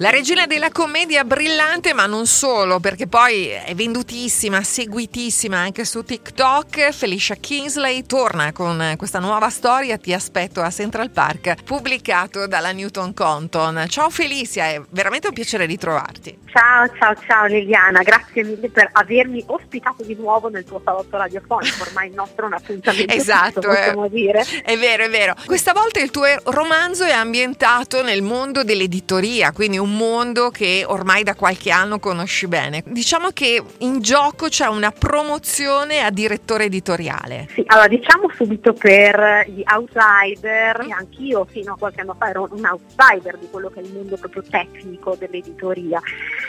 La regina della commedia brillante, ma non solo, perché poi è vendutissima, seguitissima anche su TikTok. Felicia Kingsley torna con questa nuova storia, Ti aspetto a Central Park, pubblicato dalla Newton Compton. Ciao Felicia, è veramente un piacere ritrovarti. Ciao, ciao, ciao Liliana, grazie mille per avermi ospitato di nuovo nel tuo salotto radiofonico. Ormai il nostro è un appuntamento. esatto, fisso, possiamo è, dire. È vero, è vero. Questa volta il tuo romanzo è ambientato nel mondo dell'editoria, quindi un mondo che ormai da qualche anno conosci bene. Diciamo che in gioco c'è una promozione a direttore editoriale. Sì, allora diciamo subito per gli outsider, e anch'io fino a qualche anno fa ero un outsider di quello che è il mondo proprio tecnico dell'editoria.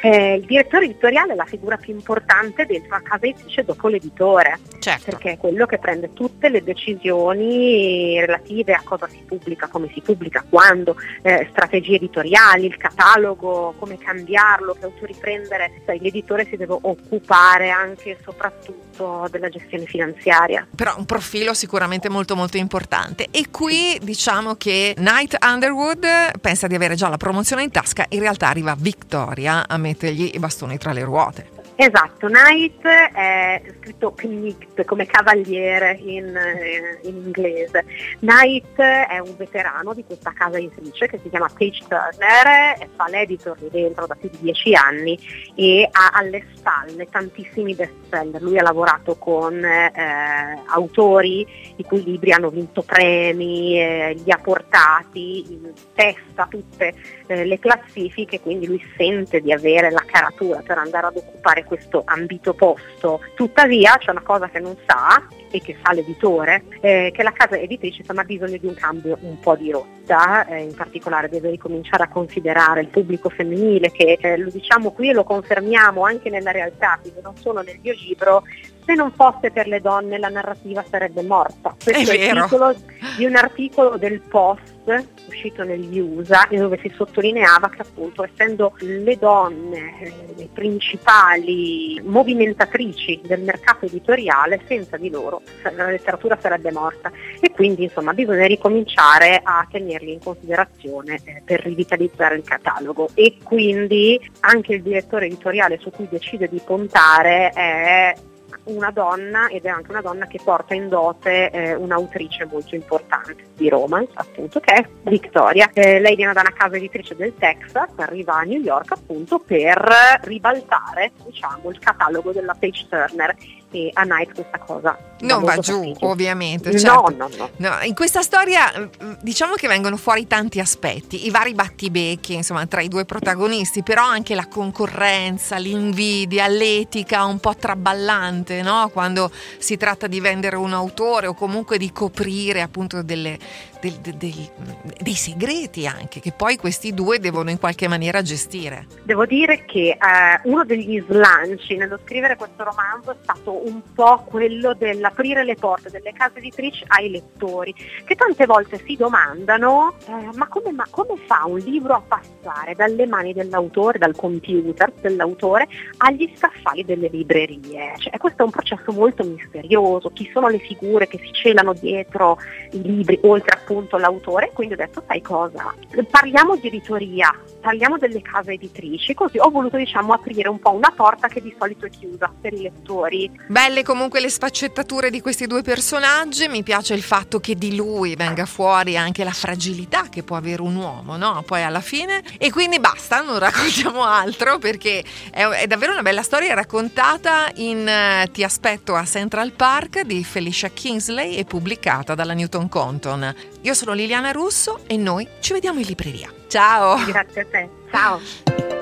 Eh, il direttore editoriale è la figura più importante della casa editrice dopo l'editore, certo. perché è quello che prende tutte le decisioni relative a cosa si pubblica, come si pubblica, quando, eh, strategie editoriali, il catalogo, come cambiarlo, che autori prendere. Sai, l'editore si deve occupare anche e soprattutto della gestione finanziaria. Però un profilo sicuramente molto molto importante. E qui diciamo che Night Underwood pensa di avere già la promozione in tasca, in realtà arriva Victoria a mettergli i bastoni tra le ruote. Esatto, Knight è scritto Knight come cavaliere in, eh, in, inglese. Knight è un veterano di questa casa editrice che si chiama Page Turner, fa l'editor lì dentro da più di dieci anni e ha alle spalle tantissimi bestseller. Lui ha lavorato con eh, autori i cui libri hanno vinto premi, eh, li ha portati in testa tutte eh, le classifiche, quindi lui sente di avere la caratura per andare ad occupare questo ambito posto. Tuttavia c'è una cosa che non sa e che sa l'editore, eh, che la casa editrice insomma, ha bisogno di un cambio un po' di rotta, eh, in particolare deve ricominciare a considerare il pubblico femminile che eh, lo diciamo qui e lo confermiamo anche nella realtà, quindi non solo nel mio libro, se non fosse per le donne la narrativa sarebbe morta. Questo è, è il titolo di un articolo del Post uscito negli USA dove si sottolineava che appunto essendo le donne eh, le principali movimentatrici del mercato editoriale senza di loro la letteratura sarebbe morta. E quindi insomma bisogna ricominciare a tenerli in considerazione eh, per rivitalizzare il catalogo. E quindi anche il direttore editoriale su cui decide di puntare è una donna ed è anche una donna che porta in dote eh, un'autrice molto importante di romance appunto che è Victoria. Eh, lei viene da una casa editrice del Texas, arriva a New York appunto per ribaltare diciamo, il catalogo della Page Turner e a Night questa cosa non va giù fastidio. ovviamente no, certo. no, no, no, in questa storia mm, diciamo che vengono fuori tanti aspetti i vari battibecchi insomma tra i due protagonisti però anche la concorrenza l'invidia l'etica un po' traballante no? quando si tratta di vendere un autore o comunque di coprire appunto delle, del, del, del, dei segreti anche che poi questi due devono in qualche maniera gestire devo dire che eh, uno degli slanci nello scrivere questo romanzo è stato un po' quello dell'aprire le porte delle case editrici ai lettori, che tante volte si domandano eh, ma, come, ma, come, fa un libro a passare dalle mani dell'autore, dal computer dell'autore, agli scaffali delle librerie? Cioè, questo è un processo molto misterioso, chi sono le figure che si celano dietro i libri, oltre appunto all'autore, quindi ho detto sai cosa, parliamo di editoria, parliamo delle case editrici, così ho voluto diciamo aprire un po' una porta che di solito è chiusa per i lettori. Belle comunque le sfaccettature di questi due personaggi, mi piace il fatto che di lui venga fuori anche la fragilità che può avere un uomo, no? Poi alla fine. E quindi basta, non raccontiamo altro perché è, è davvero una bella storia raccontata in uh, Ti aspetto a Central Park di Felicia Kingsley e pubblicata dalla Newton Compton. Io sono Liliana Russo e noi ci vediamo in libreria. Ciao! Grazie a te, ciao!